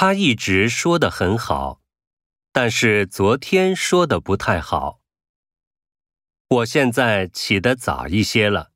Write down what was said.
他一直说的很好，但是昨天说的不太好。我现在起得早一些了，